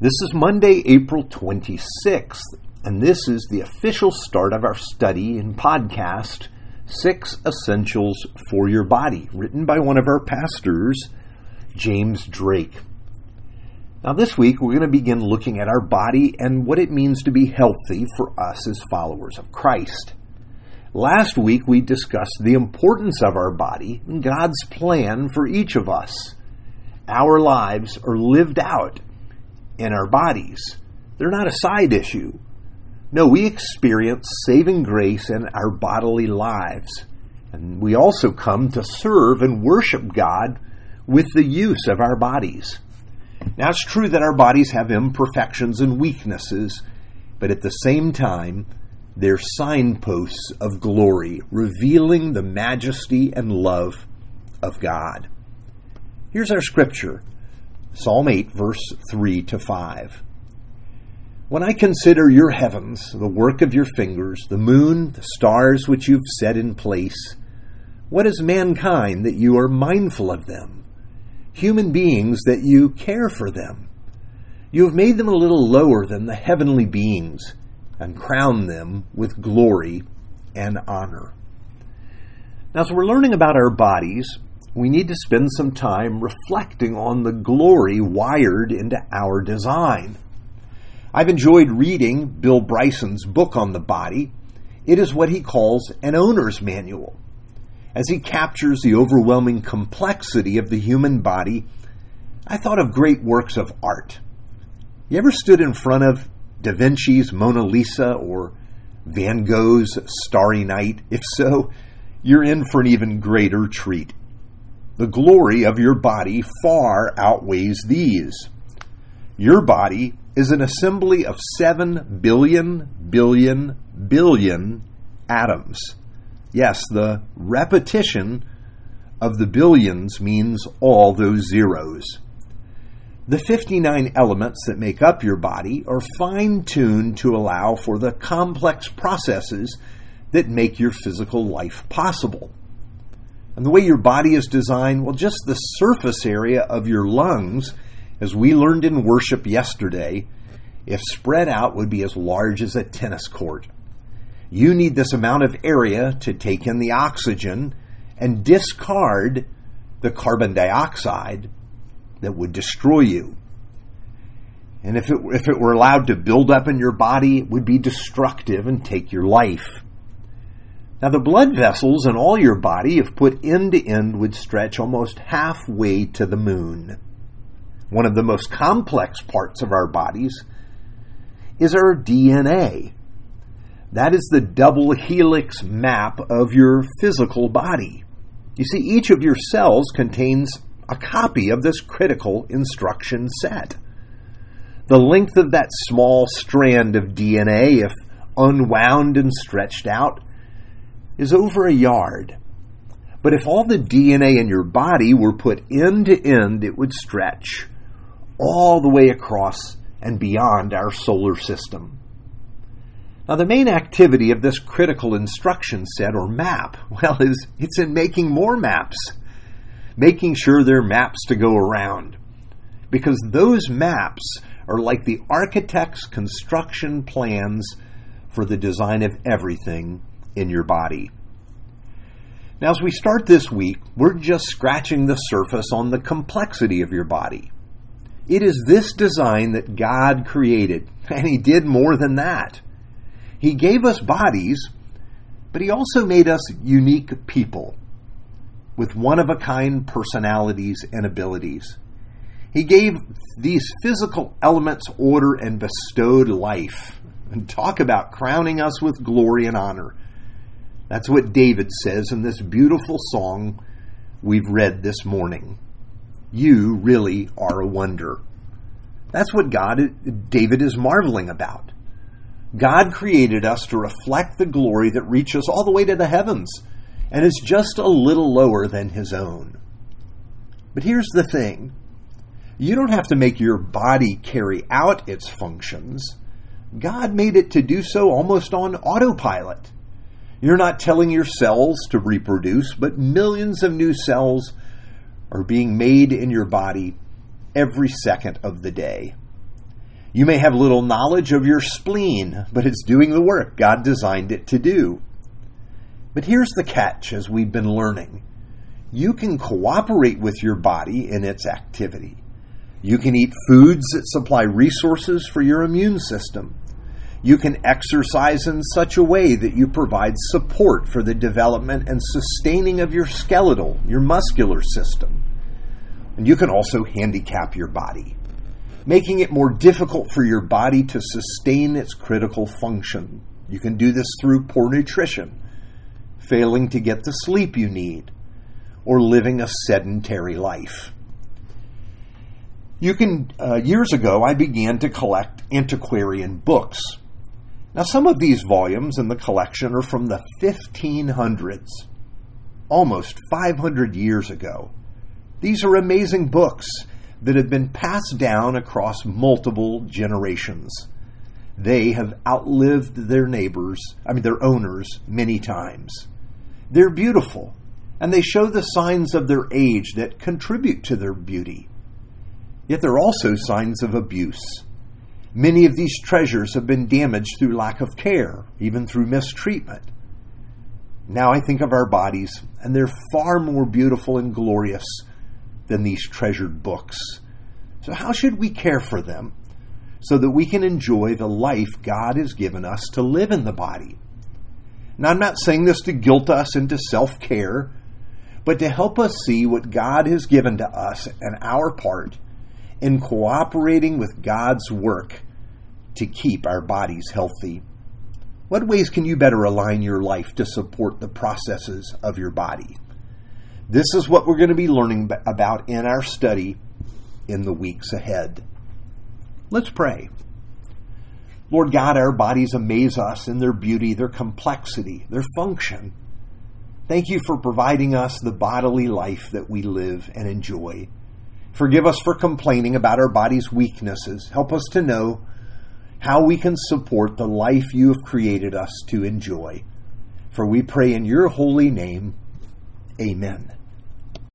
This is Monday, April 26th, and this is the official start of our study and podcast, Six Essentials for Your Body, written by one of our pastors, James Drake. Now, this week we're going to begin looking at our body and what it means to be healthy for us as followers of Christ. Last week we discussed the importance of our body and God's plan for each of us. Our lives are lived out in our bodies. They're not a side issue. No, we experience saving grace in our bodily lives. And we also come to serve and worship God with the use of our bodies. Now, it's true that our bodies have imperfections and weaknesses, but at the same time, they're signposts of glory, revealing the majesty and love of God. Here's our scripture Psalm 8, verse 3 to 5. When I consider your heavens, the work of your fingers, the moon, the stars which you've set in place, what is mankind that you are mindful of them? Human beings that you care for them. You have made them a little lower than the heavenly beings and crowned them with glory and honor. Now, as we're learning about our bodies, we need to spend some time reflecting on the glory wired into our design. I've enjoyed reading Bill Bryson's book on the body. It is what he calls an owner's manual. As he captures the overwhelming complexity of the human body, I thought of great works of art. You ever stood in front of Da Vinci's Mona Lisa or Van Gogh's Starry Night? If so, you're in for an even greater treat the glory of your body far outweighs these. Your body is an assembly of 7 billion, billion, billion atoms. Yes, the repetition of the billions means all those zeros. The 59 elements that make up your body are fine tuned to allow for the complex processes that make your physical life possible. And the way your body is designed, well, just the surface area of your lungs, as we learned in worship yesterday, if spread out, would be as large as a tennis court. You need this amount of area to take in the oxygen and discard the carbon dioxide that would destroy you. And if it, if it were allowed to build up in your body, it would be destructive and take your life. Now, the blood vessels in all your body, if put end to end, would stretch almost halfway to the moon. One of the most complex parts of our bodies is our DNA. That is the double helix map of your physical body. You see, each of your cells contains a copy of this critical instruction set. The length of that small strand of DNA, if unwound and stretched out, is over a yard. But if all the DNA in your body were put end to end, it would stretch all the way across and beyond our solar system. Now, the main activity of this critical instruction set or map, well, is it's in making more maps, making sure there are maps to go around. Because those maps are like the architect's construction plans for the design of everything in your body. Now, as we start this week, we're just scratching the surface on the complexity of your body. It is this design that God created, and He did more than that. He gave us bodies, but He also made us unique people with one of a kind personalities and abilities. He gave these physical elements order and bestowed life. And talk about crowning us with glory and honor. That's what David says in this beautiful song we've read this morning. You really are a wonder. That's what God, David is marveling about. God created us to reflect the glory that reaches all the way to the heavens and is just a little lower than his own. But here's the thing you don't have to make your body carry out its functions. God made it to do so almost on autopilot. You're not telling your cells to reproduce, but millions of new cells are being made in your body every second of the day. You may have little knowledge of your spleen, but it's doing the work God designed it to do. But here's the catch as we've been learning you can cooperate with your body in its activity. You can eat foods that supply resources for your immune system. You can exercise in such a way that you provide support for the development and sustaining of your skeletal, your muscular system. And you can also handicap your body, making it more difficult for your body to sustain its critical function. You can do this through poor nutrition, failing to get the sleep you need, or living a sedentary life. You can, uh, years ago, I began to collect antiquarian books. Now, some of these volumes in the collection are from the 1500s, almost 500 years ago. These are amazing books that have been passed down across multiple generations. They have outlived their neighbors, I mean, their owners, many times. They're beautiful, and they show the signs of their age that contribute to their beauty. Yet they're also signs of abuse. Many of these treasures have been damaged through lack of care, even through mistreatment. Now I think of our bodies, and they're far more beautiful and glorious than these treasured books. So, how should we care for them so that we can enjoy the life God has given us to live in the body? Now, I'm not saying this to guilt us into self care, but to help us see what God has given to us and our part in cooperating with God's work to keep our bodies healthy. What ways can you better align your life to support the processes of your body? This is what we're going to be learning about in our study in the weeks ahead. Let's pray. Lord God, our bodies amaze us in their beauty, their complexity, their function. Thank you for providing us the bodily life that we live and enjoy. Forgive us for complaining about our body's weaknesses. Help us to know how we can support the life you have created us to enjoy. For we pray in your holy name. Amen.